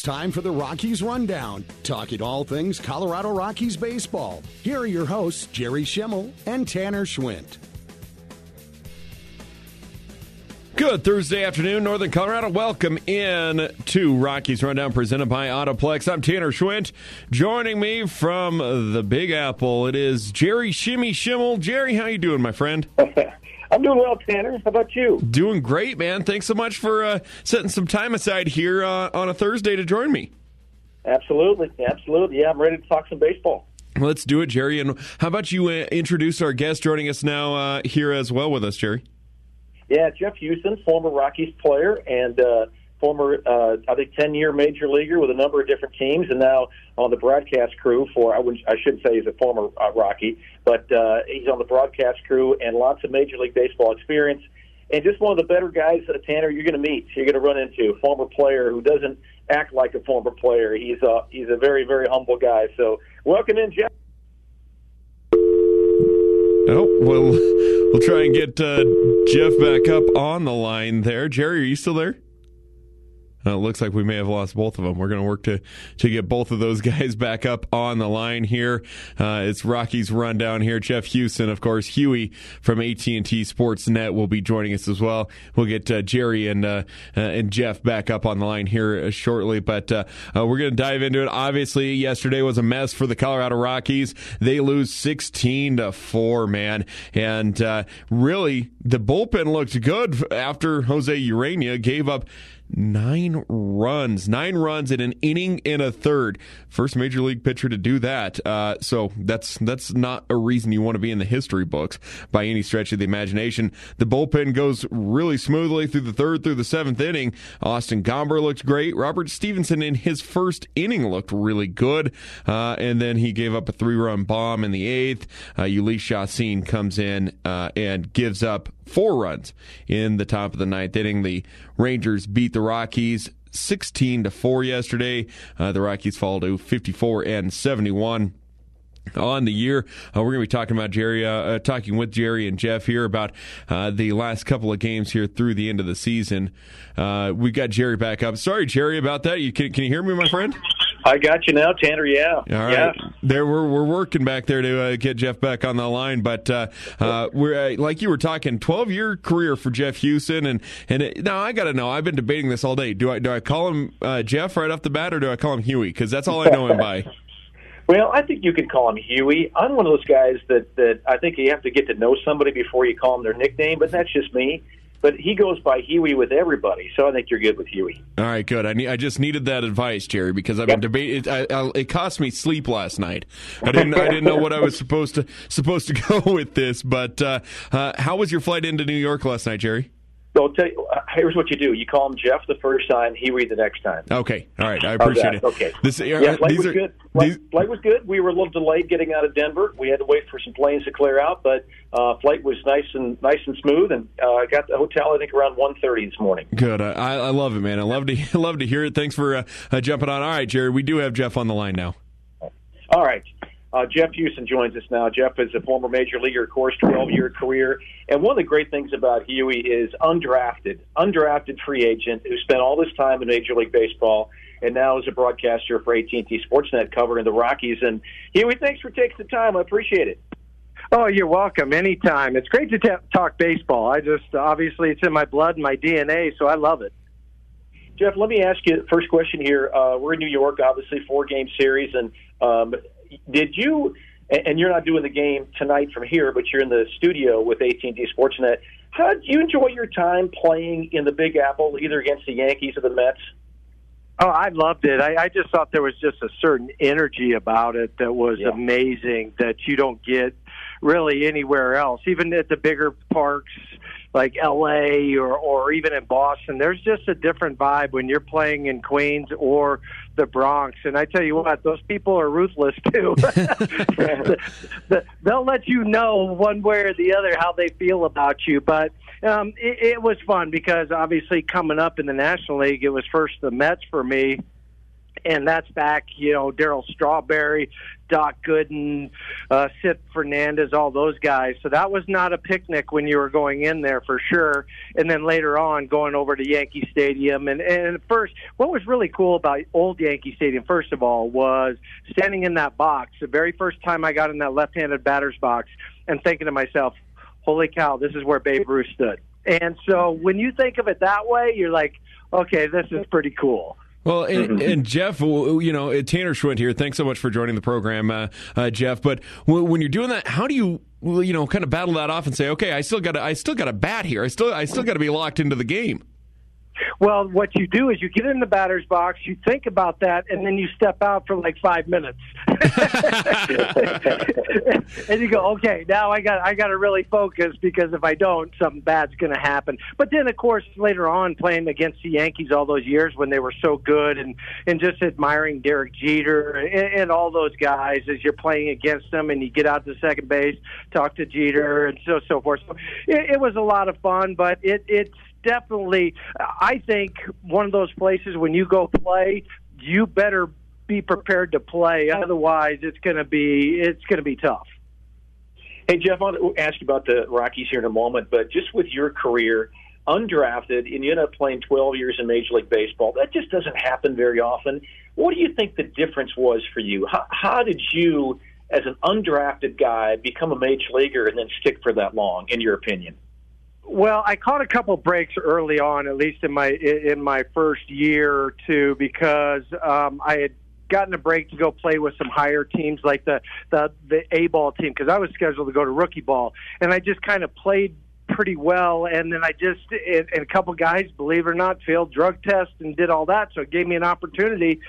It's time for the Rockies Rundown, talking all things Colorado Rockies baseball. Here are your hosts, Jerry Schemmel and Tanner Schwint. Good Thursday afternoon, Northern Colorado. Welcome in to Rockies Rundown presented by Autoplex. I'm Tanner Schwint. Joining me from the Big Apple, it is Jerry Shimmy Schemmel. Jerry, how you doing, my friend? I'm doing well, Tanner. How about you? Doing great, man. Thanks so much for uh, setting some time aside here uh, on a Thursday to join me. Absolutely, absolutely. Yeah, I'm ready to talk some baseball. Let's do it, Jerry. And how about you uh, introduce our guest joining us now uh, here as well with us, Jerry? Yeah, Jeff Huson, former Rockies player and uh, former, uh, I think, 10 year major leaguer with a number of different teams, and now on the broadcast crew for, I, wouldn't, I shouldn't say he's a former uh, Rocky, but uh, he's on the broadcast crew and lots of Major League Baseball experience. And just one of the better guys, uh, Tanner, you're going to meet, you're going to run into, a former player who doesn't act like a former player. He's a, he's a very, very humble guy. So welcome in, Jeff. Oh, well, we'll try and get uh, Jeff back up on the line there. Jerry, are you still there? Uh, it looks like we may have lost both of them. We're going to work to to get both of those guys back up on the line here. Uh, it's Rocky's rundown here. Jeff Huson, of course, Huey from AT and T Sportsnet will be joining us as well. We'll get uh, Jerry and uh, uh, and Jeff back up on the line here uh, shortly, but we're going to dive into it. Obviously, yesterday was a mess for the Colorado Rockies. They lose sixteen to four, man, and really the bullpen looked good after Jose Ureña gave up nine runs, nine runs in an inning in a third. First major league pitcher to do that. Uh, so that's that's not a reason you want to be in the history books by any stretch of the imagination. The bullpen goes really smoothly through the third through the seventh inning. Austin Gomber looked great. Robert Stephenson in his first inning looked really good, uh, and then he gave up a three run bomb in the eighth. Uh, Jhoulys Chacin comes in uh, and gives up four runs in the top of the ninth inning. The Rangers beat the Rockies 16 to 4 yesterday. Uh, the Rockies fall to 54 and 71 on the year. Uh, we're going to be talking about Jerry, uh, uh, talking with Jerry and Jeff here about uh, the last couple of games here through the end of the season. Uh, we got Jerry back up. Sorry, Jerry, about that. You can, can you hear me, my friend? I got you now, Tanner. Yeah. All right. Yeah. There, we're we're working back there to uh, get Jeff back on the line, but uh, uh, we're like you were talking, twelve year career for Jeff Huson, and and it, now I got to know. I've been debating this all day. Do I do I call him Jeff right off the bat, or do I call him Huey? Because that's all I know him by. Well, I think you can call him Huey. I'm one of those guys that that I think you have to get to know somebody before you call them their nickname, but that's just me. But he goes by Huey with everybody, so I think you're good with Huey. All right, good. I need, I just needed that advice, Jerry, because I've yep. been debating. It, I, I, it cost me sleep last night. I didn't I didn't know what I was supposed to supposed to go with this. But uh, uh, how was your flight into New York last night, Jerry? So I'll tell you, uh, here's what you do: you call him Jeff the first time, he read the next time. Okay, all right, I appreciate it. Okay, this, uh, yeah, flight was are, good. Flight, these... flight, was good. We were a little delayed getting out of Denver. We had to wait for some planes to clear out, but uh, flight was nice and nice and smooth. And uh, got the hotel I think around 1.30 this morning. Good. I, I love it, man. I love to love to hear it. Thanks for uh, uh, jumping on. All right, Jerry, we do have Jeff on the line now. All right. Uh, Jeff Huson joins us now. Jeff is a former major leaguer, of course, 12 year career. And one of the great things about Huey is undrafted, undrafted free agent who spent all this time in Major League Baseball and now is a broadcaster for AT&T Sportsnet covering the Rockies. And Huey, thanks for taking the time. I appreciate it. Oh, you're welcome. Anytime. It's great to t- talk baseball. I just obviously it's in my blood and my DNA, so I love it. Jeff, let me ask you the first question here. Uh, we're in New York, obviously four game series, and um, did you? And you're not doing the game tonight from here, but you're in the studio with AT&T Sportsnet. How did you enjoy your time playing in the Big Apple, either against the Yankees or the Mets? Oh, I loved it. I, I just thought there was just a certain energy about it that was yeah. amazing that you don't get really anywhere else. Even at the bigger parks, like LA or or even in Boston. There's just a different vibe when you're playing in Queens or the Bronx. And I tell you what, those people are ruthless too. They'll let you know one way or the other how they feel about you. But um, it, it was fun because obviously coming up in the National League, it was first the Mets for me and that's back, you know, Darryl Strawberry, Doc Gooden, uh, Sid Fernandez, all those guys. So that was not a picnic when you were going in there for sure. And then later on, going over to Yankee Stadium. And, and first, what was really cool about old Yankee Stadium, first of all, was standing in that box. The very first time I got in that left handed batter's box and thinking to myself, holy cow, this is where Babe Ruth stood. And so when you think of it that way, you're like, okay, this is pretty cool. Well, and, mm-hmm. and, Jeff, you know, uh, Tanner Schwint here. Thanks so much for joining the program, uh, uh, Jeff. But when you're doing that, how do you, you know, kind of battle that off and say, okay, I still got, I still got a bat here. I still, I still got to be locked into the game. Well, what you do is you get in the batter's box, you think about that, and then you step out for like five minutes, and you go, "Okay, now I got I got to really focus because if I don't, something bad's going to happen." But then, of course, later on, playing against the Yankees all those years when they were so good, and and just admiring Derek Jeter and, and all those guys as you're playing against them, and you get out to second base, talk to Jeter, and so so forth. So it, it was a lot of fun, but it it's definitely, I think, one of those places when you go play, you better be prepared to play. Otherwise, it's going to be it's going to be tough. Hey Jeff, I want to ask you about the Rockies here in a moment, but just with your career, undrafted, and you end up playing 12 years in Major League Baseball, that just doesn't happen very often. What do you think the difference was for you? How, how did you, as an undrafted guy, become a major leaguer and then stick for that long? In your opinion? Well, I caught a couple breaks early on, at least in my in my first year or two, because um, I had gotten a break to go play with some higher teams like the the the A ball team because I was scheduled to go to rookie ball, and I just kind of played pretty well. And then I just and, and a couple guys, believe it or not, failed drug tests and did all that, so it gave me an opportunity.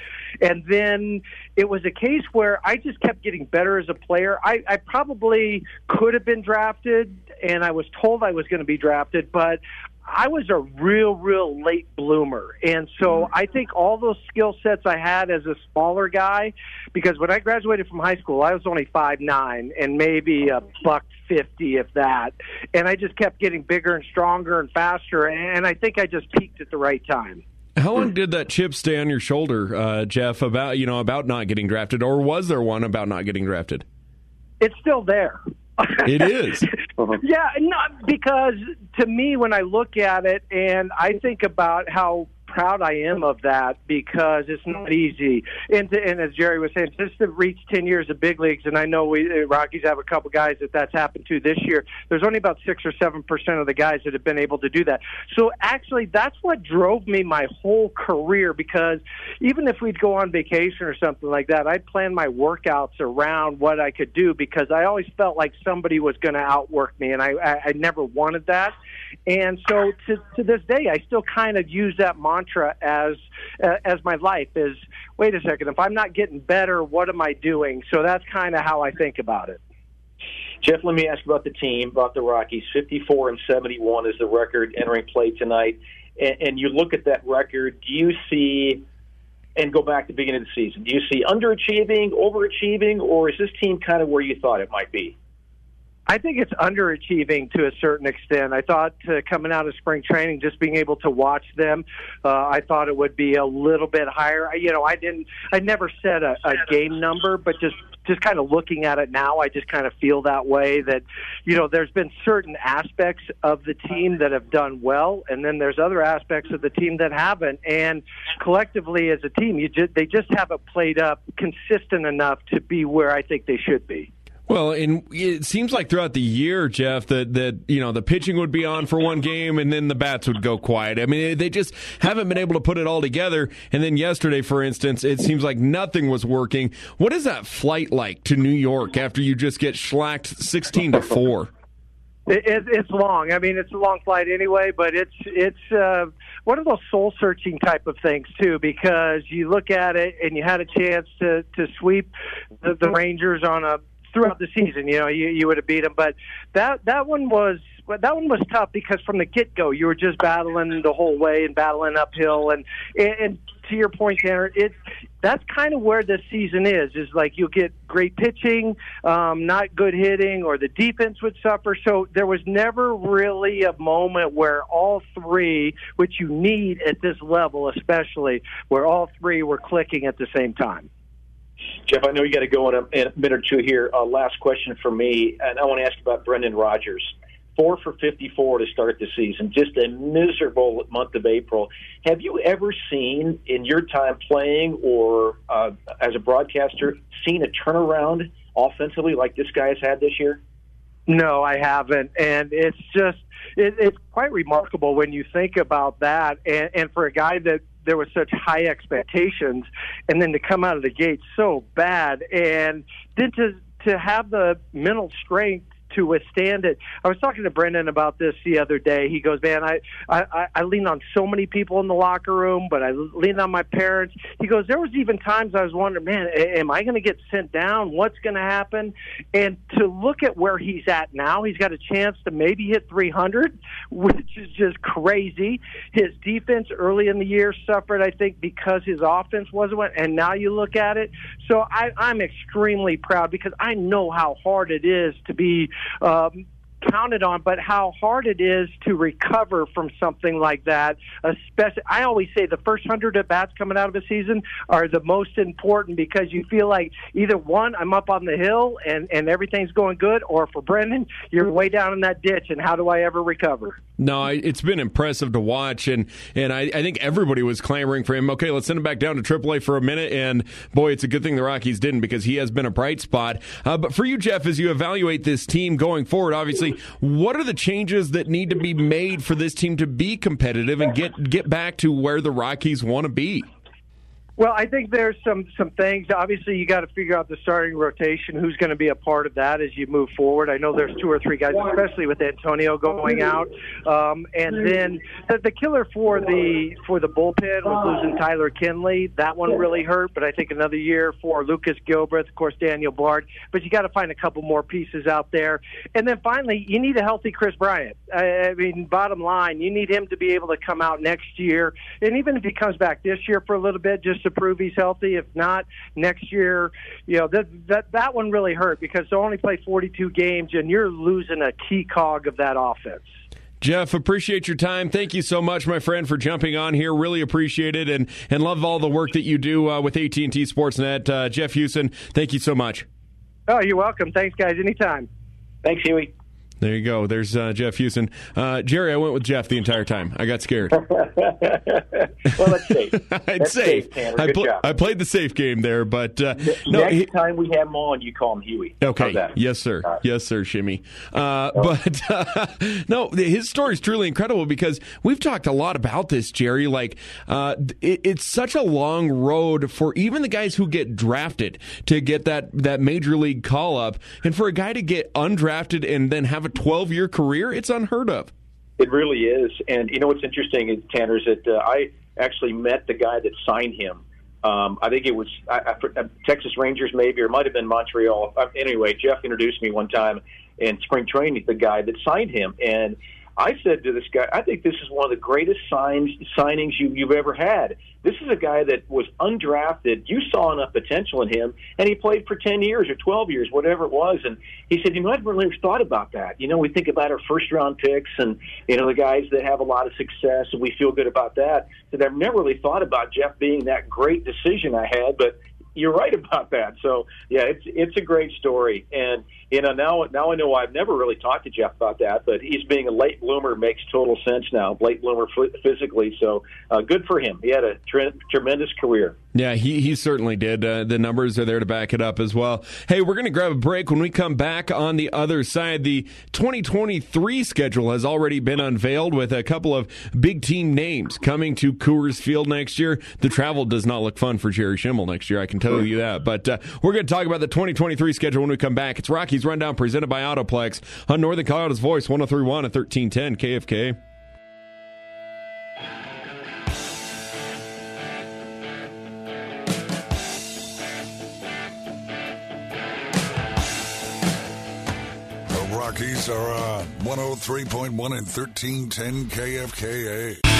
And then it was a case where I just kept getting better as a player. I, I probably could have been drafted, and I was told I was going to be drafted, but I was a real, real late bloomer. And so mm-hmm. I think all those skill sets I had as a smaller guy, because when I graduated from high school, I was only five nine and maybe a buck fifty, if that. And I just kept getting bigger and stronger and faster. And I think I just peaked at the right time. How long did that chip stay on your shoulder, uh, Jeff? About you know about not getting drafted, or was there one about not getting drafted? It's still there. It is. Uh-huh. yeah, not because to me when I look at it and I think about how proud I am of that because it's not easy. And, to, and as Jerry was saying, just to reach 10 years of big leagues, and I know we uh, Rockies have a couple guys that that's happened to this year. There's only about six or seven percent of the guys that have been able to do that. So actually, that's what drove me my whole career because even if we'd go on vacation or something like that, I'd plan my workouts around what I could do because I always felt like somebody was going to outwork me, and I, I, I never wanted that. And so to, to this day, I still kind of use that mantra as uh, as my life is. Wait a second, if I'm not getting better, what am I doing? So that's kind of how I think about it. Jeff, let me ask about the team, about the Rockies. 54 and 71 is the record entering play tonight. And, and you look at that record, do you see, and go back to the beginning of the season, do you see underachieving, overachieving, or is this team kind of where you thought it might be? I think it's underachieving to a certain extent. I thought uh, coming out of spring training, just being able to watch them, uh, I thought it would be a little bit higher. You know, I didn't, I never set a, a game number, but just just kind of looking at it now, I just kind of feel that way. That you know, there's been certain aspects of the team that have done well, and then there's other aspects of the team that haven't. And collectively, as a team, you just, they just haven't played up consistent enough to be where I think they should be. Well, and it seems like throughout the year, Jeff, that that you know the pitching would be on for one game, and then the bats would go quiet. I mean, they just haven't been able to put it all together. And then yesterday, for instance, it seems like nothing was working. What is that flight like to New York after you just get schlacked sixteen to four? It, it, it's long. I mean, it's a long flight anyway, but it's it's uh, one of those soul searching type of things too, because you look at it and you had a chance to to sweep the, the Rangers on a throughout the season. You know, you you would have beat them, but that that one was that one was tough because from the get go you were just battling the whole way and battling uphill and and to your point, Tanner, it that's kind of where this season is. Is like you'll get great pitching, um, not good hitting, or the defense would suffer. So there was never really a moment where all three, which you need at this level, especially where all three were clicking at the same time. Jeff, I know you got to go in a, in a minute or two here. Uh, last question for me, and I want to ask about Brendan Rodgers. Four for 54 to start the season. Just a miserable month of April. Have you ever seen, in your time playing or uh, as a broadcaster, seen a turnaround offensively like this guy has had this year? No, I haven't, and it's just it, it's quite remarkable when you think about that. And, and for a guy that there was such high expectations, and then to come out of the gate so bad, and then to to have the mental strength to withstand it. I was talking to Brendan about this the other day. He goes, "Man, I I, I lean on so many people in the locker room, but I lean on my parents." He goes, "There was even times I was wondering, man, am I going to get sent down? What's going to happen?" And to look at where he's at now, he's got a chance to maybe hit 300, which is just crazy. His defense early in the year suffered, I think, because his offense wasn't. And now you look at it. So I, I'm extremely proud because I know how hard it is to be um, counted on, but how hard it is to recover from something like that. Especially, I always say the first hundred at bats coming out of a season are the most important because you feel like either one, I'm up on the hill and and everything's going good, or for Brendan, you're way down in that ditch, and how do I ever recover? No, it's been impressive to watch, and and I, I think everybody was clamoring for him. Okay, let's send him back down to AAA for a minute, and boy, it's a good thing the Rockies didn't because he has been a bright spot. Uh, but for you, Jeff, as you evaluate this team going forward, obviously what are the changes that need to be made for this team to be competitive and get get back to where the Rockies want to be? Well, I think there's some some things. Obviously, you got to figure out the starting rotation. Who's going to be a part of that as you move forward? I know there's two or three guys, especially with Antonio going out, um, and then the, the killer for the for the bullpen was losing Tyler Kinley. That one really hurt, but I think another year for Lucas Gilbreath, of course, Daniel Bard. But you got to find a couple more pieces out there, and then finally, you need a healthy Kris Bryant. I, I mean, bottom line, you need him to be able to come out next year, and even if he comes back this year for a little bit, just to prove he's healthy. If not, next year, you know that that that one really hurt because they only play 42 games, and you're losing a key cog of that offense. Jeff, appreciate your time. Thank you so much, my friend, for jumping on here. Really appreciate it, and and love all the work that you do uh, with AT and T Sportsnet. Uh, Jeff Huson, thank you so much. Oh, you're welcome. Thanks, guys. Anytime. Thanks, Huey. There you go. There's uh, Jeff Huson. Uh, Jerry, I went with Jeff the entire time. I got scared. well, that's safe. it's safe. safe I, pl- I, played the safe game there, but uh, no. Next he- time we have him on, you call him Huey. Okay. Yes, sir. Right. Yes, sir. Shimmy. Uh, oh. But uh, no, his story is truly incredible because we've talked a lot about this, Jerry. Like, uh, it, it's such a long road for even the guys who get drafted to get that that major league call up, and for a guy to get undrafted and then have a 12 year career, it's unheard of. It really is. And you know what's interesting, Tanner, is that uh, I actually met the guy that signed him. Um, I think it was I, I, uh, Texas Rangers, maybe, or might have been Montreal. Uh, anyway, Jeff introduced me one time in spring training, the guy that signed him. And I said to this guy, I think this is one of the greatest signs, signings you, you've ever had. This is a guy that was undrafted. You saw enough potential in him, and he played for 10 years or 12 years, whatever it was. And he said, You know, I've really thought about that. You know, we think about our first round picks and, you know, the guys that have a lot of success, and we feel good about that. That I've never really thought about Jeff being that great decision I had, but you're right about that. So, yeah, it's, it's a great story. And, you know, now now I know I've never really talked to Jeff about that, but he's being a late bloomer makes total sense now. Late bloomer physically, so uh, good for him. He had a tre- tremendous career. Yeah, he, he certainly did. Uh, the numbers are there to back it up as well. Hey, we're going to grab a break. When we come back on the other side, the 2023 schedule has already been unveiled with a couple of big team names coming to Coors Field next year. The travel does not look fun for Jerry Schemmel next year, I can tell you that. But uh, we're going to talk about the 2023 schedule when we come back. It's Rockies Rundown presented by Autoplex on Northern Colorado's Voice, 1031 and 1310 KFK. Rockies are uh, on 103.1 and 1310 KFKA. Eh?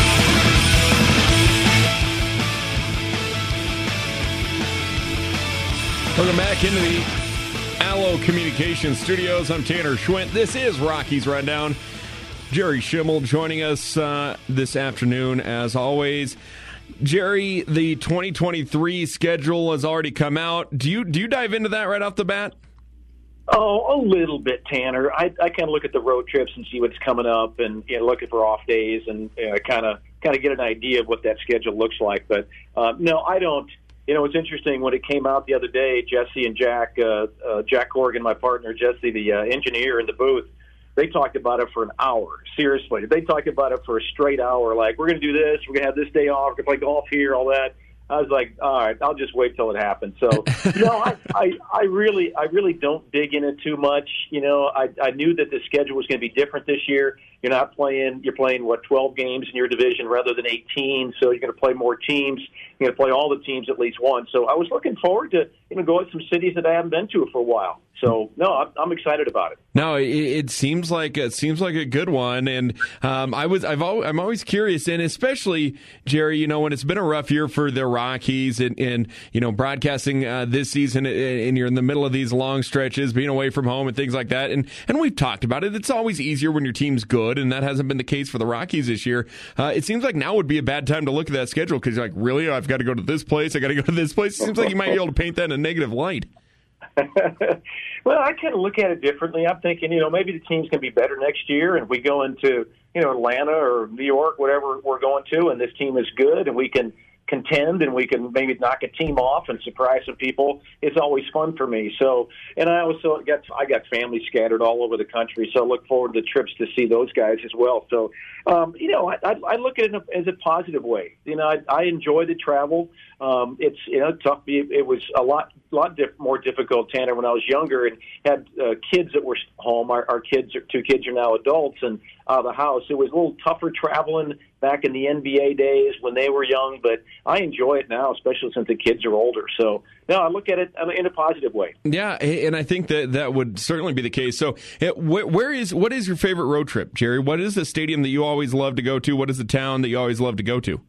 Welcome back into the Allo Communications Studios. I'm Tanner Schwint. This is Rockies Rundown. Jerry Schemmel joining us uh, this afternoon, as always. Jerry, the 2023 schedule has already come out. Do you do you dive into that right off the bat? Oh, a little bit, Tanner. I, I kind of look at the road trips and see what's coming up, and you know, looking for off days, and kind of kind of get an idea of what that schedule looks like. But uh, no, I don't you know, it's interesting when it came out the other day. Jesse and Jack, uh, uh, Jack Corrigan, my partner, Jesse, the uh, engineer in the booth, they talked about it for an hour. Seriously, they talked about it for a straight hour. Like, we're going to do this. We're going to have this day off. We're going to play golf here, all that. I was like, all right, I'll just wait till it happens. So, you know, I, I, I really, I really don't dig in it too much. You know, I, I knew that the schedule was going to be different this year. You're not playing, you're playing what 12 games in your division rather than 18. So you're going to play more teams. Going to play all the teams at least once. So I was looking forward to, you know, going to some cities that I haven't been to for a while. So no, I'm, I'm excited about it. No, it, it, seems like it seems like a good one, and um, I was I've I'm always curious, and especially Jerry, you know, when it's been a rough year for the Rockies, and, and you know, broadcasting uh, this season, and you're in the middle of these long stretches, being away from home, and things like that, and and we've talked about it. It's always easier when your team's good, and that hasn't been the case for the Rockies this year. Uh, it seems like now would be a bad time to look at that schedule because like, really, I've got to go to this place, I got to go to this place. It seems like you might be able to paint that in a negative light. well, I kind of look at it differently. I'm thinking, you know, maybe the team's going to be better next year, and we go into, you know, Atlanta or New York, whatever we're going to, and this team is good, and we can contend and we can maybe knock a team off and surprise some people. It's always fun for me. So, and I also got I got family scattered all over the country, so I look forward to trips to see those guys as well. So, um, you know, I, I, look at it as a positive way. You know, I, I enjoy the travel. Um, it's you know tough. It was a lot lot diff- more difficult, Tanner, when I was younger and had uh, kids that were home. Our, our kids, are, two kids, are now adults and out of the house. It was a little tougher traveling back in the NBA days when they were young, but I enjoy it now, especially since the kids are older. So, no, I look at it in a positive way. Yeah, and I think that that would certainly be the case. So, where is what is your favorite road trip, Jerry? What is the stadium that you always love to go to? What is the town that you always love to go to?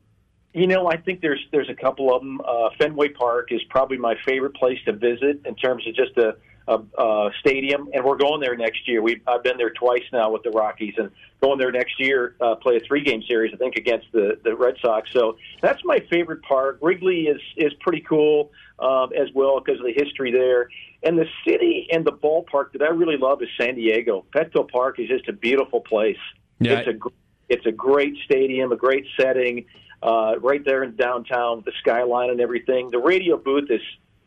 You know, I think there's there's a couple of them. Uh, Fenway Park is probably my favorite place to visit in terms of just a, a, a stadium, and we're going there next year. We've I've been there twice now with the Rockies, and going there next year uh, play a three game series, I think, against the the Red Sox. So that's my favorite park. Wrigley is is pretty cool um, as well because of the history there. And the city and the ballpark that I really love is San Diego. Petco Park is just a beautiful place. Yeah. It's a it's a great stadium, a great setting uh, right there in downtown with the skyline and everything. The radio booth is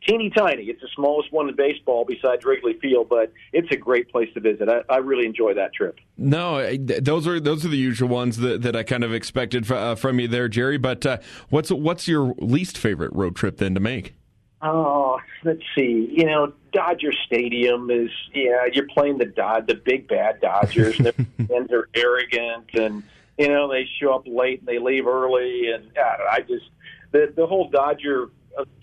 teeny tiny. It's the smallest one in baseball besides Wrigley Field, but it's a great place to visit. I, I really enjoy that trip. No, those are those are the usual ones that, that I kind of expected uh, from you there, Jerry. But uh, what's what's your least favorite road trip then to make? Oh, let's see. You know, Dodger Stadium is yeah. You're playing the Dod, the big bad Dodgers, and they're arrogant and you know, they show up late and they leave early, and I just the the whole Dodger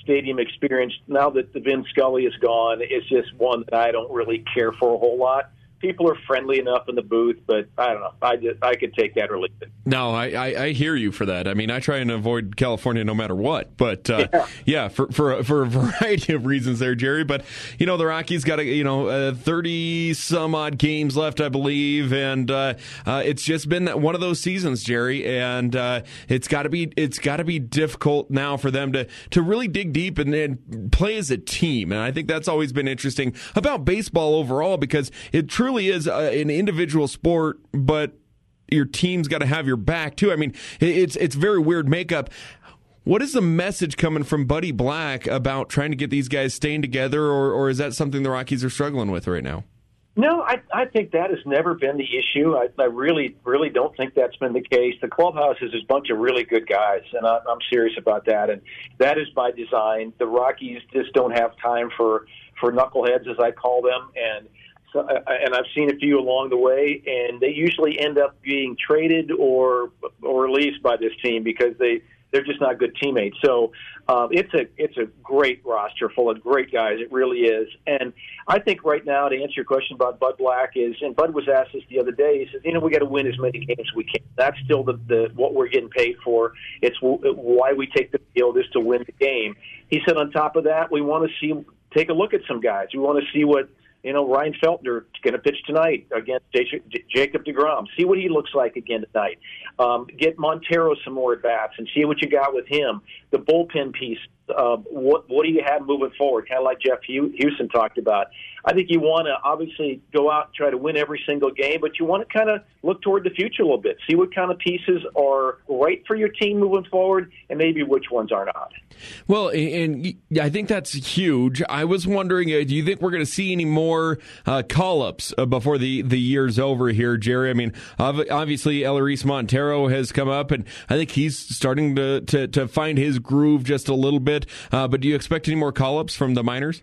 stadium experience. Now that the Vin Scully is gone, it's just one that I don't really care for a whole lot people are friendly enough in the booth, but I don't know. I just I could take that or leave it. No, I, I, I hear you for that. I mean, I try and avoid California no matter what. But uh, yeah. yeah, for for for a variety of reasons there, Jerry. But you know, the Rockies got a, you know thirty uh, some odd games left, I believe, and uh, uh, it's just been one of those seasons, Jerry. And uh, it's got to be it's got to be difficult now for them to to really dig deep and, and play as a team. And I think that's always been interesting about baseball overall because it truly truly is a, an individual sport, but your team's got to have your back too. I mean, it's it's very weird makeup. What is the message coming from Buddy Black about trying to get these guys staying together, or, or is that something the Rockies are struggling with right now? No, I, I think that has never been the issue. I, I really, really don't think that's been the case. The clubhouse is a bunch of really good guys, and I, I'm serious about that. And that is by design. The Rockies just don't have time for for knuckleheads, as I call them, and uh, and I've seen a few along the way, and they usually end up being traded or or released by this team because they they're just not good teammates. So um, it's a it's a great roster full of great guys. It really is. And I think right now to answer your question about Bud Black is, and Bud was asked this the other day. He says, you know, we got to win as many games as we can. That's still the, the what we're getting paid for. It's why we take the field is to win the game. He said, on top of that, we want to see take a look at some guys. We want to see what you know, Ryan Feltner going to pitch tonight against Jacob DeGrom. See what he looks like again tonight. Um, get Montero some more at bats and see what you got with him. The bullpen piece. Uh, what what do you have moving forward? Kind of like Jeff Huson talked about. I think you want to obviously go out and try to win every single game, but you want to kind of look toward the future a little bit, see what kind of pieces are right for your team moving forward, and maybe which ones are not. Well, and I think that's huge. I was wondering, uh, do you think we're going to see any more uh, call ups uh, before the, the year's over here, Jerry? I mean, obviously, Elehuris Montero has come up, and I think he's starting to, to, to find his groove just a little bit. Uh, but do you expect any more call ups from the minors?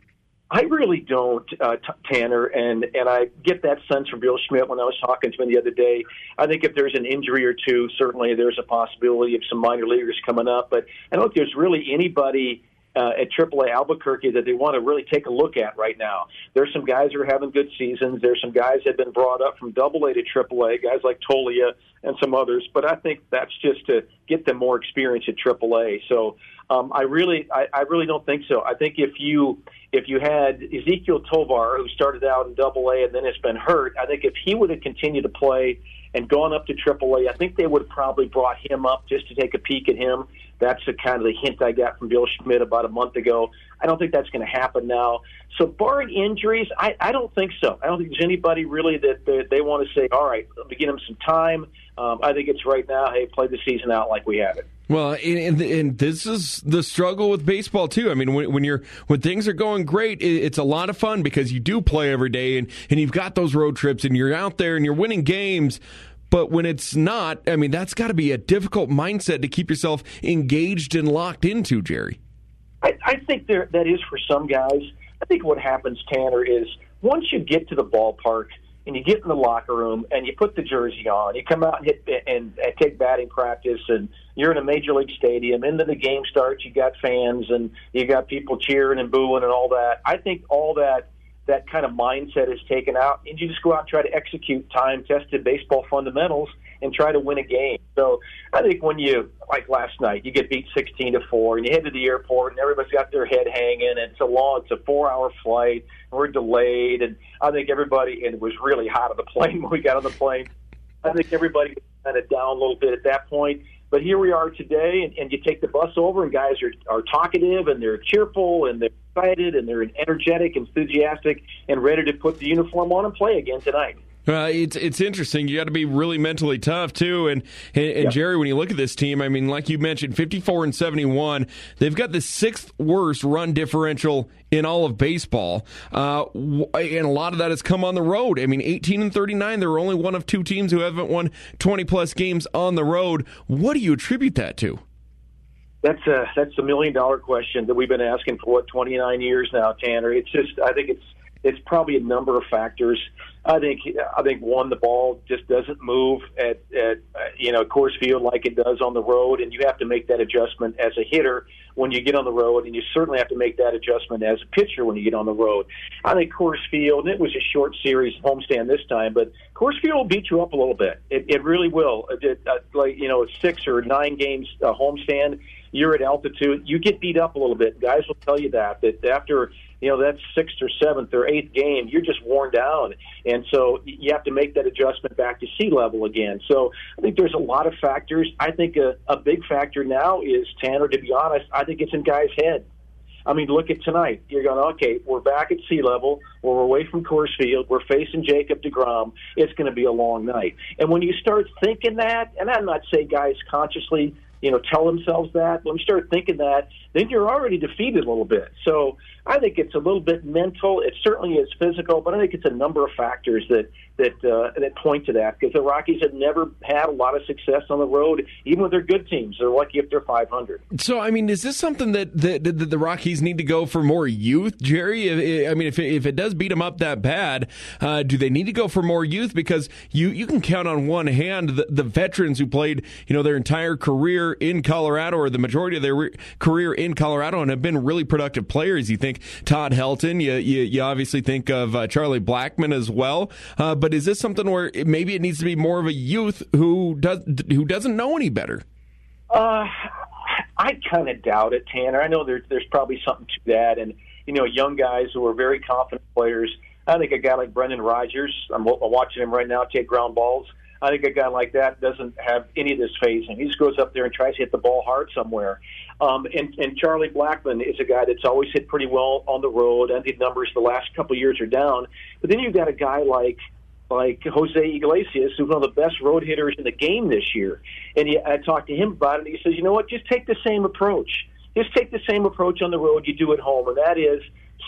I really don't, uh, t- Tanner, and and I get that sense from Bill Schmidt when I was talking to him the other day. I think if there's an injury or two, certainly there's a possibility of some minor leaguers coming up. But I don't think there's really anybody uh, at AAA Albuquerque that they want to really take a look at right now. There's some guys who are having good seasons. There's some guys that have been brought up from AA to AAA, guys like Toglia and some others. But I think that's just to get them more experience at AAA. So um, I really, I, I really don't think so. I think if you if you had Ezequiel Tovar, who started out in Double A and then has been hurt, I think if he would have continued to play and gone up to Triple A, I think they would have probably brought him up just to take a peek at him. That's the kind of the hint I got from Bill Schmidt about a month ago. I don't think that's going to happen now. So, barring injuries, I, I don't think so. I don't think there's anybody really that they, they want to say, all right, let me give him some time. Um, I think it's right now, hey, play the season out like we have it. Well, and, and, this is the struggle with baseball too. I mean, when, when you're when things are going great, it's a lot of fun because you do play every day, and and you've got those road trips, and you're out there and you're winning games. But when it's not, I mean, that's got to be a difficult mindset to keep yourself engaged and locked into, Jerry. I, I think there that is for some guys. I think what happens, Tanner, is once you get to the ballpark and you get in the locker room and you put the jersey on, you come out and hit and, and take batting practice, and you're in a major league stadium. Into the game starts, you got fans and you got people cheering and booing and all that. I think all that that kind of mindset is taken out, and you just go out and try to execute time tested baseball fundamentals and try to win a game. So I think when you like last night, you get beat sixteen to four, and you head to the airport, and everybody's got their head hanging, and it's a long, it's a four hour flight, and we're delayed, and I think everybody, and it was really hot on the plane when we got on the plane. I think everybody was kind of down a little bit at that point. But here we are today, and, and you take the bus over, and guys are, are talkative, and they're cheerful, and they're excited, and they're energetic, enthusiastic, and ready to put the uniform on and play again tonight. Uh, it's it's interesting. You got to be really mentally tough too. And and, and yeah. Jerry, when you look at this team, I mean, like you mentioned, fifty four and seventy one. They've got the sixth worst run differential in all of baseball, uh, and a lot of that has come on the road. I mean, eighteen and thirty nine. They're only one of two teams who haven't won twenty plus games on the road. What do you attribute that to? That's a that's a million dollar question that we've been asking for what twenty nine years now, Tanner. It's just I think it's it's probably a number of factors. I think I think one the ball just doesn't move at, at you know Coors Field like it does on the road, and you have to make that adjustment as a hitter when you get on the road, and you certainly have to make that adjustment as a pitcher when you get on the road. I think Coors Field, and it was a short series homestand this time, but Coors Field will beat you up a little bit. It, it really will. It, uh, like you know, six or nine games uh, homestand, you're at altitude, you get beat up a little bit. Guys will tell you that that after you know that's sixth or seventh or eighth game, you're just worn down, and so you have to make that adjustment back to sea level again. So I think there's a lot of factors. I think a, a big factor now is Tanner. To be honest, I think it's in guys' head. I mean, look at tonight. You're going, okay, we're back at sea level. We're away from Coors Field. We're facing Jacob DeGrom. It's going to be a long night. And when you start thinking that, and I'm not saying guys consciously you know, tell themselves that. When you start thinking that, then you're already defeated a little bit. So I think it's a little bit mental. It certainly is physical, but I think it's a number of factors that that uh, that point to that because the Rockies have never had a lot of success on the road, even with their good teams. They're lucky if they're 500. So, I mean, is this something that, that, that the Rockies need to go for more youth, Jerry? I mean, if it, if it does beat them up that bad, uh, do they need to go for more youth? Because you, you can count on one hand the, the veterans who played, you know, their entire career in Colorado or the majority of their re- career in Colorado and have been really productive players. You think Todd Helton, you, you, you obviously think of uh, Charlie Blackmon as well, uh, but but is this something where it, maybe it needs to be more of a youth who does who doesn't know any better? Uh, I kind of doubt it, Tanner. I know there's there's probably something to that, and you know, young guys who are very confident players. I think a guy like Brendan Rodgers, I'm, I'm watching him right now take ground balls. I think a guy like that doesn't have any of this phasing. He just goes up there and tries to hit the ball hard somewhere. Um, and, and Charlie Blackmon is a guy that's always hit pretty well on the road. I think numbers the last couple years are down. But then you've got a guy like like Jose Iglesias, who's one of the best road hitters in the game this year. And he, I talked to him about it, and he says, you know what, just take the same approach. Just take the same approach on the road you do at home, and that is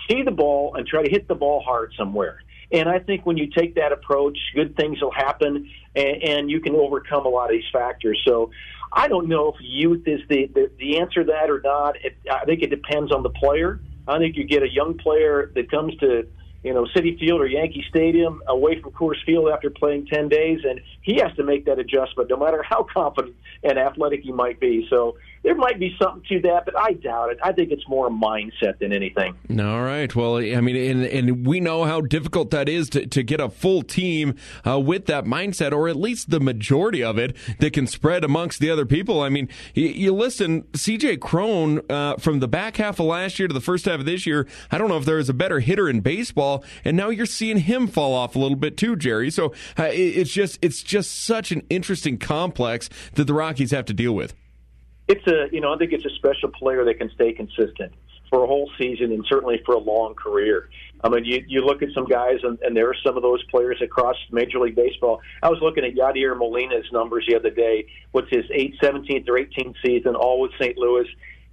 see the ball and try to hit the ball hard somewhere. And I think when you take that approach, good things will happen, and, and you can overcome a lot of these factors. So I don't know if youth is the, the, the answer to that or not. It, I think it depends on the player. I think you get a young player that comes to you know, Citi Field or Yankee Stadium away from Coors Field after playing 10 days, and he has to make that adjustment no matter how confident and athletic he might be. So there might be something to that, but I doubt it. I think it's more a mindset than anything. All right. Well, I mean, and, and we know how difficult that is to, to get a full team uh, with that mindset, or at least the majority of it that can spread amongst the other people. I mean, you, you listen, CJ Cron uh, from the back half of last year to the first half of this year, I don't know if there is a better hitter in baseball, and now you're seeing him fall off a little bit too, Jerry. So uh, it, it's just it's just such an interesting complex that the Rockies have to deal with it's a you know I think it's a special player that can stay consistent for a whole season and certainly for a long career. I mean, you you look at some guys and, and there are some of those players across Major League Baseball. I was looking at Yadier Molina's numbers the other day. What's his eight, 17th or 18th season, all with St. Louis.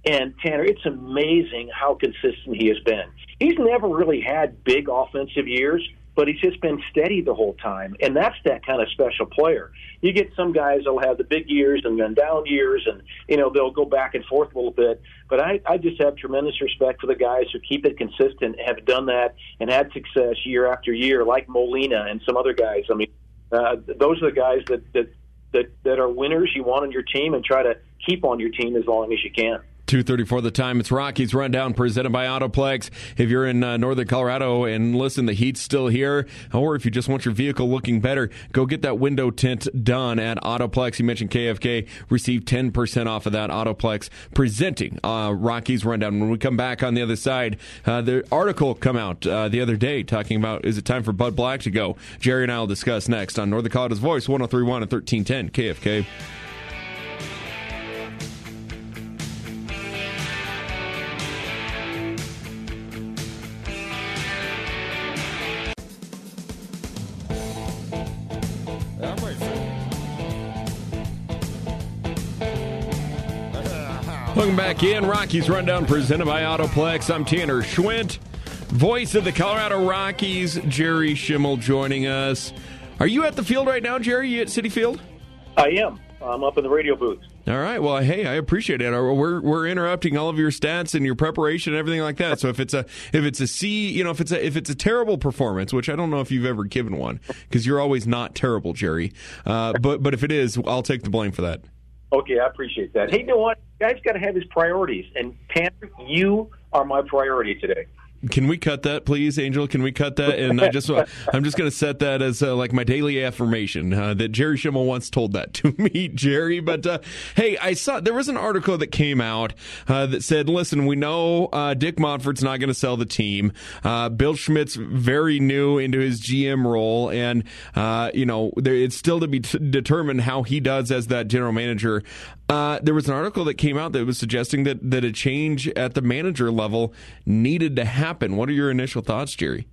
And Tanner, it's amazing how consistent he has been. He's never really had big offensive years, but he's just been steady the whole time. And that's that kind of special player. You get some guys that'll have the big years and then down years, and, you know, they'll go back and forth a little bit. But I, I just have tremendous respect for the guys who keep it consistent, have done that, and had success year after year, like Molina and some other guys. I mean, uh, those are the guys that, that, that, that are winners you want on your team and try to keep on your team as long as you can. 2.34 the time. It's Rockies Rundown presented by Autoplex. If you're in uh, northern Colorado and listen, the heat's still here, or if you just want your vehicle looking better, go get that window tint done at Autoplex. You mentioned KFK. Receive 10% off of that Autoplex presenting uh, Rockies Rundown. When we come back on the other side, uh, the article come out uh, the other day talking about is it time for Bud Black to go? Jerry and I will discuss next on Northern Colorado's Voice, 1031 and 1310 KFK. Back in. Rockies Rundown presented by Autoplex. I'm Tanner Schwint, voice of the Colorado Rockies. Jerry Schemmel joining us. Are you at the field right now, Jerry? You at Citi Field? I am. I'm up in the radio booth. All right. Well, hey, I appreciate it. We're we're interrupting all of your stats and your preparation and everything like that. So if it's a if it's a C, you know, if it's a if it's a terrible performance, which I don't know if you've ever given one, because you're always not terrible, Jerry. Uh, but but if it is, I'll take the blame for that. Okay, I appreciate that. Hey, you know what? Guy's got to have his priorities, and Tanner, you are my priority today. Can we cut that, please, Angel? Can we cut that? And I just, I'm just going to set that as uh, like my daily affirmation uh, that Jerry Schemmel once told that to me, Jerry. But uh, hey, I saw there was an article that came out uh, that said, "Listen, we know uh, Dick Monfort's not going to sell the team. Uh, Bill Schmidt's very new into his GM role, and you know there, it's still to be t- determined how he does as that general manager." There was an article that came out that was suggesting that that a change at the manager level needed to happen happen. What are your initial thoughts, Jerry?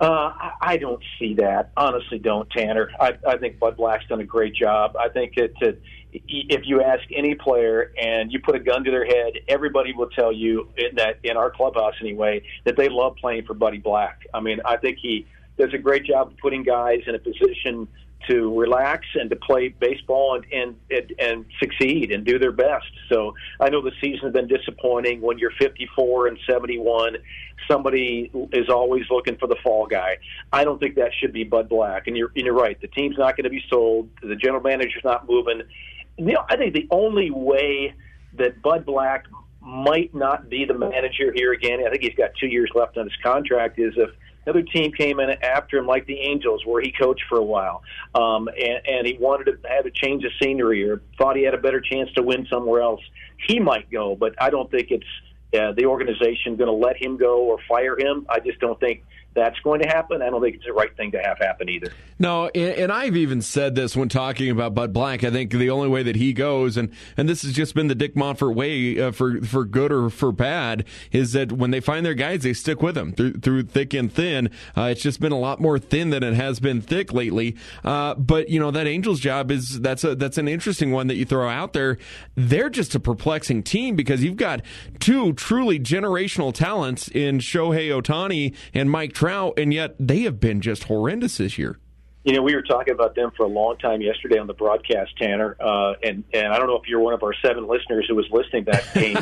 Uh, I don't see that. Honestly, don't, Tanner. I, I think Bud Black's done a great job. I think that to, if you ask any player and you put a gun to their head, everybody will tell you in that in our clubhouse anyway that they love playing for Buddy Black. I mean, I think he does a great job of putting guys in a position to relax and to play baseball and, and and and succeed and do their best. So I know the season has been disappointing. When you're 54 and 71, somebody is always looking for the fall guy. I don't think that should be Bud Black. And you're and you're right. The team's not going to be sold. The general manager's not moving. You know, I think the only way that Bud Black might not be the manager here again. I think he's got two years left on his contract. Is if Another team came in after him, like the Angels, where he coached for a while, um, and, and he wanted to have a change of scenery or thought he had a better chance to win somewhere else. He might go, but I don't think it's uh, the organization going to let him go or fire him? I just don't think that's going to happen. I don't think it's the right thing to have happen either. No, and, I've even said this when talking about Bud Black. I think the only way that he goes, and and this has just been the Dick Monfort way uh, for for good or for bad, is that when they find their guys, they stick with them through, through thick and thin. Uh, it's just been a lot more thin than it has been thick lately. Uh, but you know that Angels job is that's a that's an interesting one that you throw out there. They're just a perplexing team because you've got two truly generational talents in Shohei Ohtani and Mike. Trout and yet they have been just horrendous this year. You know, we were talking about them for a long time yesterday on the broadcast, Tanner, uh, and and I don't know if you're one of our seven listeners who was listening that game.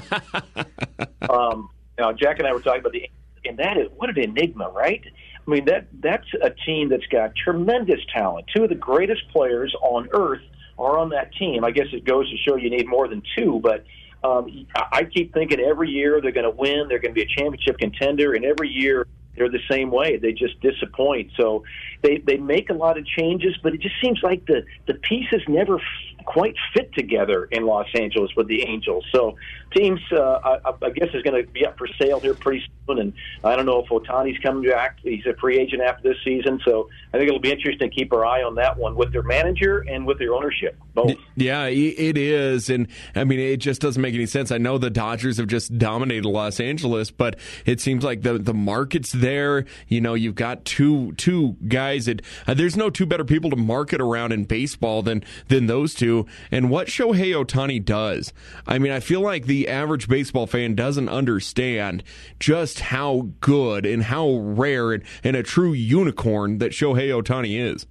um, now, Jack and I were talking about the, and that is what an enigma, right? I mean, that that's a team that's got tremendous talent. Two of the greatest players on earth are on that team. I guess it goes to show you need more than two, but um, I keep thinking every year they're going to win, they're going to be a championship contender, and every year they're the same way. They just disappoint. So they they make a lot of changes, but it just seems like the the pieces never quite fit together in Los Angeles with the Angels. So teams, uh, I, I guess, is going to be up for sale here pretty soon. And I don't know if Ohtani's coming back. He's a free agent after this season, so I think it'll be interesting to keep our eye on that one with their manager and with their ownership. Both. Yeah, it is, and I mean, it just doesn't make any sense. I know the Dodgers have just dominated Los Angeles, but it seems like the the market's there. You know, you've got two two guys that uh, there's no two better people to market around in baseball than than those two. And what Shohei Ohtani does, I mean, I feel like the average baseball fan doesn't understand just how good and how rare and, and a true unicorn that Shohei Ohtani is.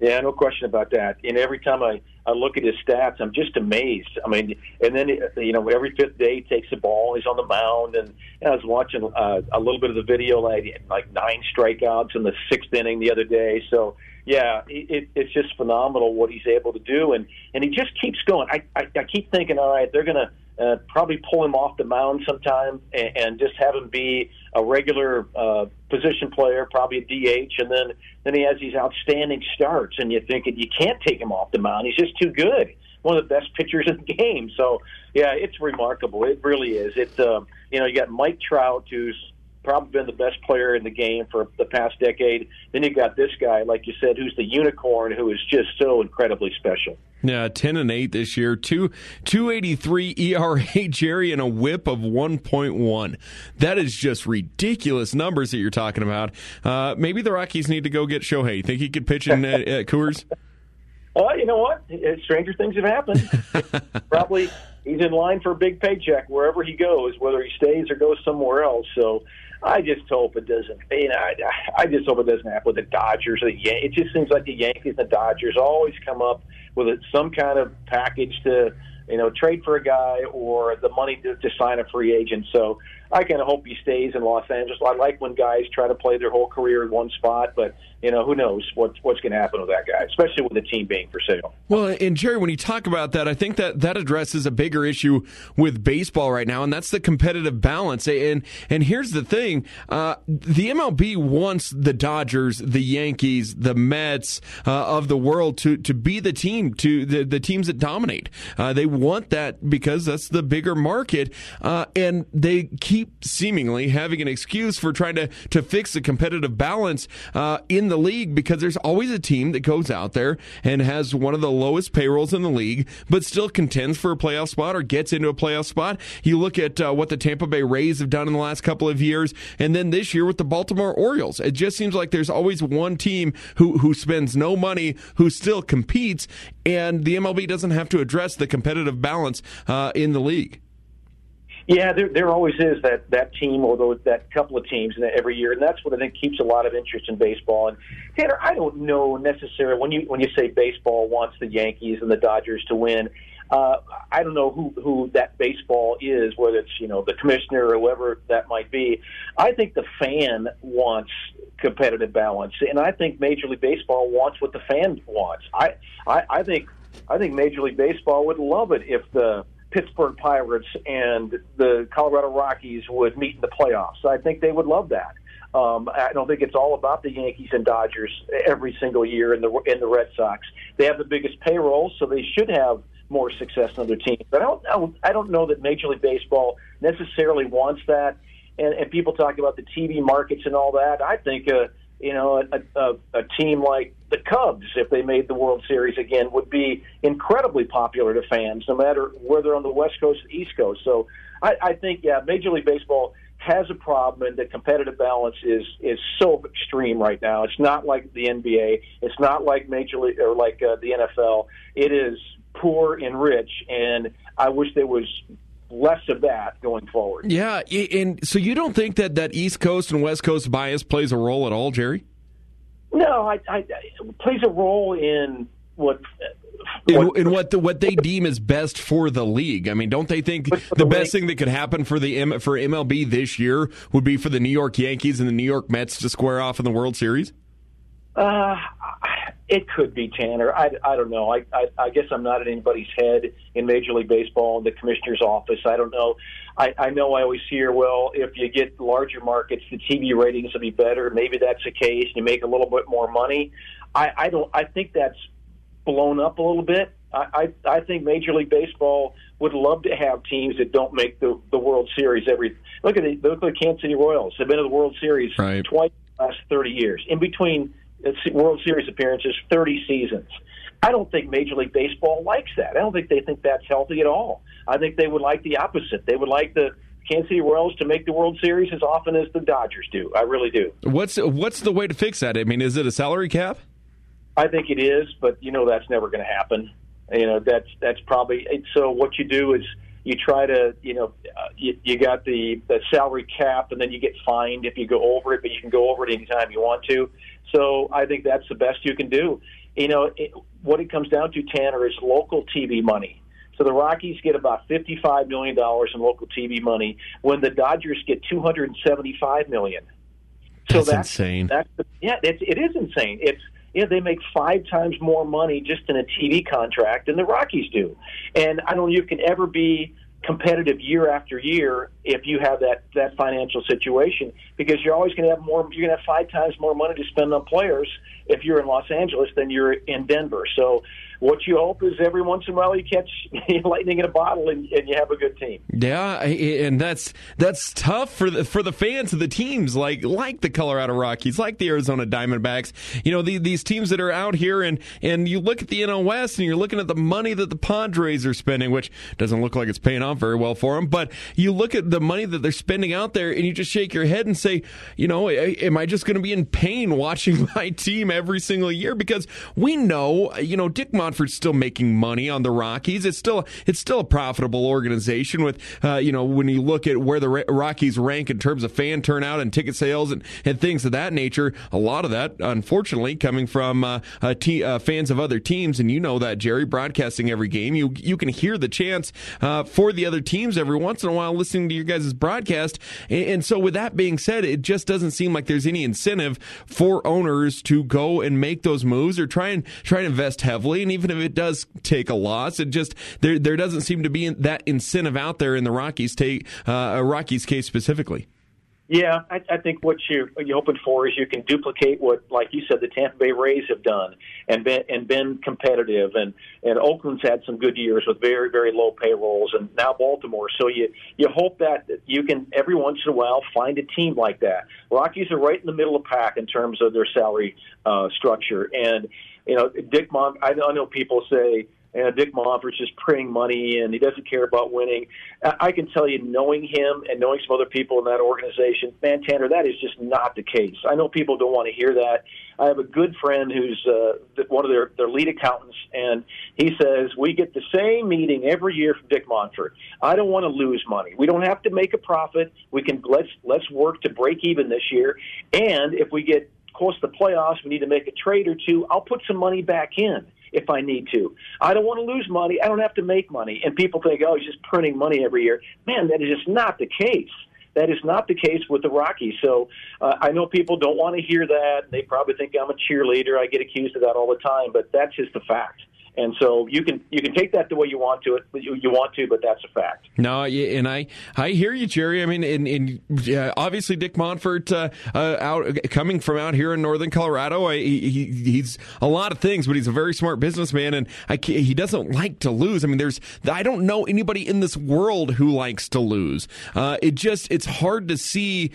Yeah, no question about that. And every time I, I look at his stats, I'm just amazed. I mean, and then you know, every fifth day he takes the ball, he's on the mound, and, and I was watching uh, a little bit of the video, like like nine strikeouts in the sixth inning the other day. So yeah, it, it's just phenomenal what he's able to do, and and he just keeps going. I I, I keep thinking, all right, they're gonna uh, probably pull him off the mound sometime and, and just have him be a regular uh, position player, probably a DH, and then then he has these outstanding starts, and you think that you can't take him off the mound. He's just too good. One of the best pitchers in the game. So yeah, it's remarkable. It really is. It's uh, you know you got Mike Trout, who's probably been the best player in the game for the past decade. Then you got this guy, like you said, who's the unicorn, who is just so incredibly special. Yeah, ten and eight this year. Two two eighty three ERA, Jerry, and a WHIP of one point one. That is just ridiculous numbers that you're talking about. Uh, maybe the Rockies need to go get Shohei. Think he could pitch in at, at Coors? Well, you know what? Stranger things have happened. Probably he's in line for a big paycheck wherever he goes, whether he stays or goes somewhere else. So I just hope it doesn't. You know, I, I just hope it doesn't happen with the Dodgers. Or the Yan- it just seems like the Yankees and the Dodgers always come up with a, some kind of package to, you know, trade for a guy or the money to, to sign a free agent. So I kind of hope he stays in Los Angeles. I like when guys try to play their whole career in one spot, but you know who knows what, what's going to happen with that guy, especially with the team being for sale. Well, and Jerry, when you talk about that, I think that that addresses a bigger issue with baseball right now, and that's the competitive balance. And and here's the thing: uh, the MLB wants the Dodgers, the Yankees, the Mets uh, of the world to to be the team to the, the teams that dominate. Uh, they want that because that's the bigger market, uh, and they keep keep seemingly having an excuse for trying to, to fix the competitive balance uh, in the league because there's always a team that goes out there and has one of the lowest payrolls in the league, but still contends for a playoff spot or gets into a playoff spot. You look at uh, what the Tampa Bay Rays have done in the last couple of years, and then this year with the Baltimore Orioles. It just seems like there's always one team who, who spends no money, who still competes, and the MLB doesn't have to address the competitive balance uh, in the league. Yeah, there there always is that that team or those, that couple of teams every year, and that's what I think keeps a lot of interest in baseball. And Tanner, I don't know necessarily when you when you say baseball wants the Yankees and the Dodgers to win. Uh, I don't know who who that baseball is, whether it's you know the commissioner or whoever that might be. I think the fan wants competitive balance, and I think Major League Baseball wants what the fan wants. I I, I think I think Major League Baseball would love it if the Pittsburgh Pirates and the Colorado Rockies would meet in the playoffs. I think they would love that. Um, I don't think it's all about the Yankees and Dodgers every single year in the in the Red Sox. They have the biggest payroll, so they should have more success than other teams. But I don't, I don't know that Major League Baseball necessarily wants that. And, and people talk about the TV markets and all that. I think, uh, you know, a, a, a team like the Cubs, if they made the World Series again, would be incredibly popular to fans, no matter whether on the West Coast or East Coast. So I, I think, yeah, Major League Baseball has a problem, and the competitive balance is is so extreme right now. It's not like the NBA. It's not like Major League or like uh, the NFL. It is poor and rich, and I wish there was less of that going forward. Yeah, and so you don't think that that East Coast and West Coast bias plays a role at all, Jerry? No, I, I, it plays a role in what in, in, what the, what they deem is best for the league. I mean, don't they think the, the best thing that could happen for the for MLB this year would be for the New York Yankees and the New York Mets to square off in the World Series? Uh, it could be Tanner. I, I don't know. I, I I guess I'm not in anybody's head in Major League Baseball in the commissioner's office. I don't know. I, I know I always hear, well, if you get larger markets, the TV ratings will be better. Maybe that's the case. You make a little bit more money. I, I don't. I think that's blown up a little bit. I, I I think Major League Baseball would love to have teams that don't make the the World Series every. Look at the look at the Kansas City Royals. They've been to the World Series right. twice in the last thirty years. In between World Series appearances, 30 seasons. I don't think Major League Baseball likes that. I don't think they think that's healthy at all. I think they would like the opposite. They would like the Kansas City Royals to make the World Series as often as the Dodgers do. I really do. What's what's the way to fix that? I mean, is it a salary cap? I think it is, but you know that's never going to happen. You know that's that's probably so. What you do is you try to, you know, uh, you, you got the, the salary cap, and then you get fined if you go over it, but you can go over it anytime you want to. So I think that's the best you can do. You know, it, what it comes down to, Tanner, is local TV money. So the Rockies get about $55 million in local TV money when the Dodgers get 275 million. So that's, that's insane. That's the, yeah, it's, it is insane. It's you know, they make five times more money just in a TV contract than the Rockies do. And I don't know if you can ever be competitive year after year if you have that that financial situation because you're always going to have more you're going to have five times more money to spend on players if you're in Los Angeles than you're in Denver. So what you hope is every once in a while you catch lightning in a bottle and, and, you have a good team. Yeah, and that's that's tough for the for the fans of the teams like like the Colorado Rockies, like the Arizona Diamondbacks. You know the, these teams that are out here and and you look at the NL West and you're looking at the money that the Padres are spending, which doesn't look like it's paying off very well for them. But you look at the money that they're spending out there and you just shake your head and say, you know, am I just going to be in pain watching my team every single year? Because we know, you know, Dick. Monfort's still making money on the Rockies. It's still it's still a profitable organization. With uh, you know when you look at where the Rockies rank in terms of fan turnout and ticket sales and, and things of that nature, a lot of that unfortunately coming from uh, uh, fans of other teams. And you know that Jerry broadcasting every game, you you can hear the chants uh, for the other teams every once in a while listening to your guys' broadcast. And, and so with that being said, it just doesn't seem like there's any incentive for owners to go and make those moves or try and try and invest heavily. And even if it does take a loss, it just there there doesn't seem to be that incentive out there in the Rockies take uh, Rockies case specifically. Yeah, I, I think what you you're hoping for is you can duplicate what, like you said, the Tampa Bay Rays have done and been and been competitive, and and Oakland's had some good years with very very low payrolls, and now Baltimore. So you you hope that you can every once in a while find a team like that. Rockies are right in the middle of pack in terms of their salary uh, structure, and you know, Dick Mont. I know people say, and Dick Monfort's just printing money and he doesn't care about winning. I can tell you, knowing him and knowing some other people in that organization, man, Tanner, that is just not the case. I know people don't want to hear that. I have a good friend who's uh, one of their, their lead accountants, and he says, We get the same meeting every year from Dick Monfort. I don't want to lose money. We don't have to make a profit. We can let's let's work to break even this year. And if we get to the playoffs, we need to make a trade or two. I'll put some money back in if I need to. I don't want to lose money. I don't have to make money. And people think, oh, he's just printing money every year. Man, that is just not the case. That is not the case with the Rockies. So uh, I know people don't want to hear that. They probably think I'm a cheerleader. I get accused of that all the time, but that's just the fact. And so you can you can take that the way you want to it, you, you want to, but that's a fact. No, and I I hear you, Jerry. I mean, in, in yeah, obviously Dick Monfort uh, uh, out coming from out here in northern Colorado. I, he, he's a lot of things, but he's a very smart businessman, and I, he doesn't like to lose. I mean, there's I don't know anybody in this world who likes to lose. Uh, it just it's hard to see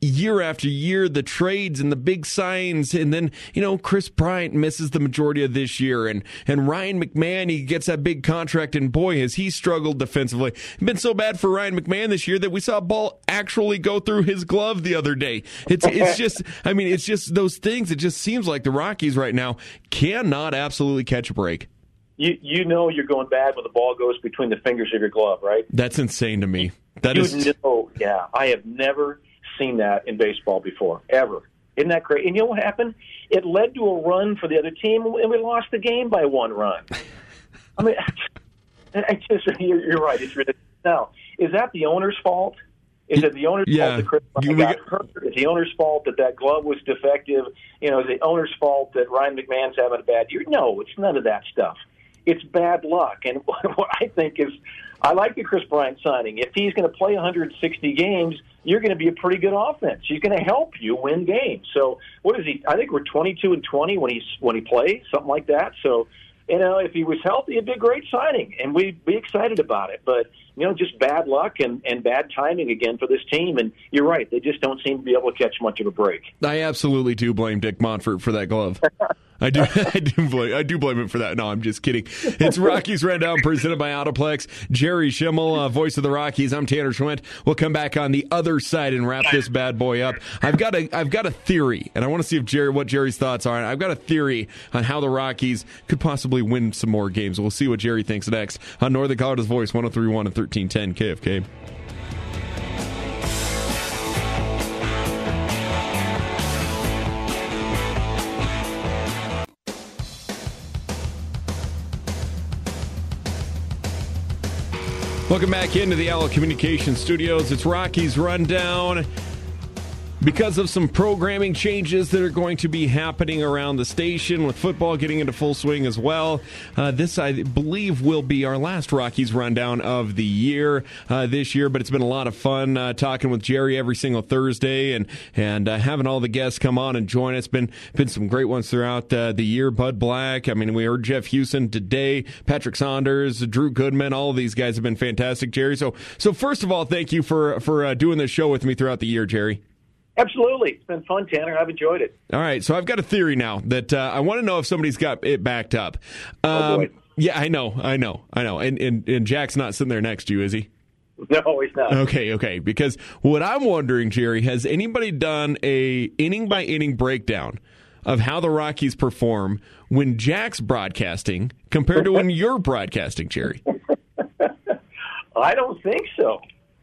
year after year, the trades and the big signs, and then you know Kris Bryant misses the majority of this year, and and Ryan McMahon he gets that big contract, and boy has he struggled defensively. It's been so bad for Ryan McMahon this year that we saw a ball actually go through his glove the other day. It's it's just I mean it's just those things. It just seems like the Rockies right now cannot absolutely catch a break. You you know you're going bad when the ball goes between the fingers of your glove, right? That's insane to me. That you is know, yeah. I have never seen that in baseball before, ever. Isn't that great? And you know what happened? It led to a run for the other team, and we lost the game by one run. I mean, I just you're, you're right. It's ridiculous. Now, is that the owner's fault? Is it the owner's Yeah. fault that Kris Bryant got got- hurt? Is the owner's fault that that glove was defective? You know, is the owner's fault that Ryan McMahon's having a bad year? No, it's none of that stuff. It's bad luck. And what I think is, I like the Kris Bryant signing. If he's going to play 160 games, you're going to be a pretty good offense. He's going to help you win games. So what is he? I think we're 22 and 20 when he's when he plays, something like that. So you know, if he was healthy, it'd be a great signing, and we'd be excited about it. But you know, just bad luck and and bad timing again for this team. And you're right; they just don't seem to be able to catch much of a break. I absolutely do blame Dick Monfort for that glove. I do, I do blame, I do blame him for that. No, I'm just kidding. It's Rockies Rundown presented by Autoplex. Jerry Schemmel, uh, voice of the Rockies. I'm Tanner Schwint. We'll come back on the other side and wrap this bad boy up. I've got a, I've got a theory, and I want to see if Jerry, what Jerry's thoughts are. I've got a theory on how the Rockies could possibly win some more games. We'll see what Jerry thinks next on Northern Colorado's Voice, 103.1 and 1310 KFK. Welcome back into the Owl Communication Studios. It's Rockies Rundown. Because of some programming changes that are going to be happening around the station, with football getting into full swing as well, uh, this I believe will be our last Rockies rundown of the year uh, this year. But it's been a lot of fun uh, talking with Jerry every single Thursday and and uh, having all the guests come on and join us. Been been some great ones throughout uh, the year. Bud Black, I mean, we heard Jeff Huson today, Patrick Saunders, Drew Goodman. All of these guys have been fantastic, Jerry. So so first of all, thank you for for uh, doing this show with me throughout the year, Jerry. Absolutely, it's been fun, Tanner. I've enjoyed it. All right, so I've got a theory now that uh, I want to know if somebody's got it backed up. Um, Oh, yeah, I know, I know, I know. And, and and Jack's not sitting there next to you, is he? No, he's not. Okay, okay. Because what I'm wondering, Jerry, has anybody done a inning by inning breakdown of how the Rockies perform when Jack's broadcasting compared to when you're broadcasting, Jerry? I don't think so.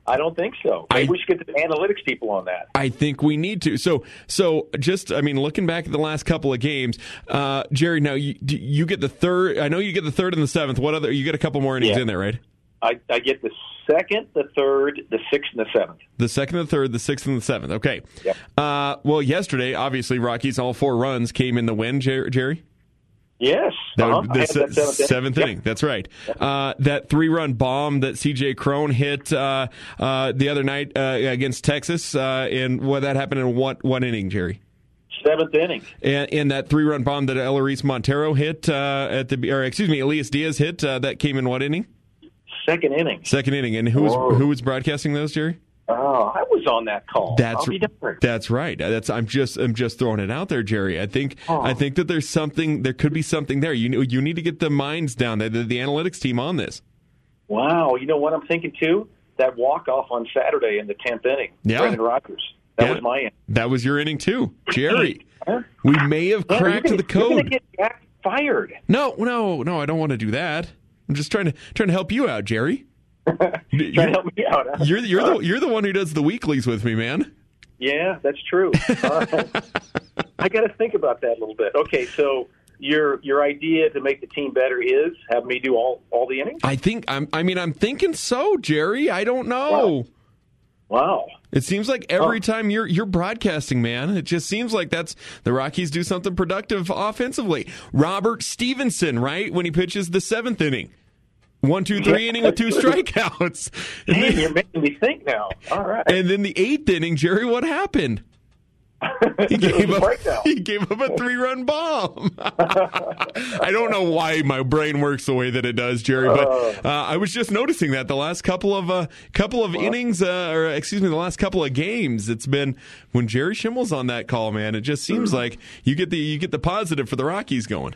I don't think so. Maybe I- we should get the analytics people on that. I think we need to. So, so just, I mean, looking back at the last couple of games, uh, Jerry. Now you you get the third. I know you get the third and the seventh. What other? You get a couple more innings Yeah. in there, right? I, I get the second, the third, the sixth, and the seventh. The second, the third, the sixth, and the seventh. Okay. Yep. Uh, well, yesterday, obviously, Rockies all four runs came in the win. Jerry. Yes, uh-huh. the se- seventh, seventh Yep. inning. That's right. Uh, that three-run bomb that C.J. Cron hit uh, uh, the other night uh, against Texas, uh, and what that happened in what one inning, Jerry? Seventh inning. And, and that three-run bomb that Elehuris Montero hit uh, at the, or excuse me, Elias Diaz hit uh, that came in what inning? Second inning. Second inning. And who was Whoa. who was broadcasting those, Jerry? Oh, I was on that call. That's I'll be darned. that's right. That's I'm just I'm just throwing it out there, Jerry. I think Oh. I think that there's something there could be something there. You you need to get the minds down there, the, the analytics team on this. Wow, you know what I'm thinking too? That walk off on Saturday in the tenth inning. Yeah. Brendan Rodgers. That Yeah. was my end. That was your inning too, Jerry. We may have cracked gonna- the code. to get Jack fired. No, no, no. I don't want to do that. I'm just trying to trying to help you out, Jerry. Trying to help me out. Huh? You're you're the uh, you're the one who does the weeklies with me, man. Yeah, that's true. Right. Uh, I got to think about that a little bit. Okay, so your your idea to make the team better is have me do all all the innings. I think I'm. I mean, I'm thinking so, Jerry. I don't know. Wow. It seems like every oh. time you're you're broadcasting, man, it just seems like that's the Rockies do something productive offensively. Robert Stevenson, right when he pitches the seventh inning, one, two, three inning with two strikeouts. And then, you're making me think now. All right. And then the eighth inning, Jerry, what happened? he gave up. He gave up a three-run bomb. I don't know why my brain works the way that it does, Jerry. But uh. uh, I was just noticing that the last couple of uh, couple of innings, uh, or excuse me, the last couple of games, it's been when Jerry Schemmel's on that call. Man, it just seems mm. like you get the you get the positive for the Rockies going.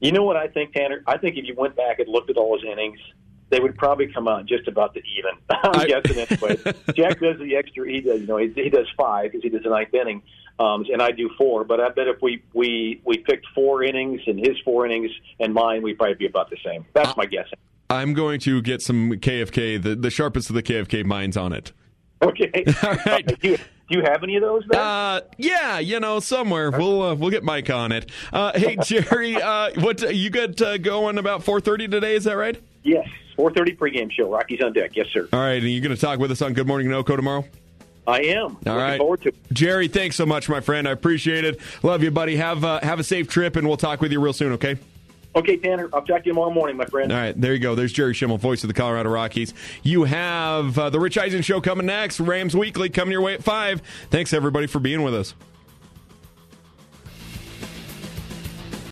You know what I think, Tanner? I think if you went back and looked at all his innings, they would probably come out just about the even. I'm I, guessing anyway. Jack does the extra. He does, you know, he, he does five because he does the ninth inning, um, and I do four. But I bet if we we we picked four innings and his four innings and mine, we'd probably be about the same. That's my guessing. I'm going to get some KFK, the the sharpest of the KFK minds on it. Okay. All right. Uh, you, do you have any of those? Uh, yeah, you know, somewhere we'll uh, we'll get Mike on it. Uh, hey, Jerry, uh, what you got uh, going about 4:30 today? Is that right? Yes. 4.30 pregame show. Rockies on deck. Yes, sir. All right. And you going to talk with us on Good Morning NoCo tomorrow? I am. All Looking right. forward to it. Jerry, thanks so much, my friend. I appreciate it. Love you, buddy. Have uh, have a safe trip, and we'll talk with you real soon, okay? Okay, Tanner. I'll talk to you tomorrow morning, my friend. All right, there you go. There's Jerry Schemmel, voice of the Colorado Rockies. You have uh, the Rich Eisen Show coming next. Rams Weekly coming your way at 5. Thanks, everybody, for being with us.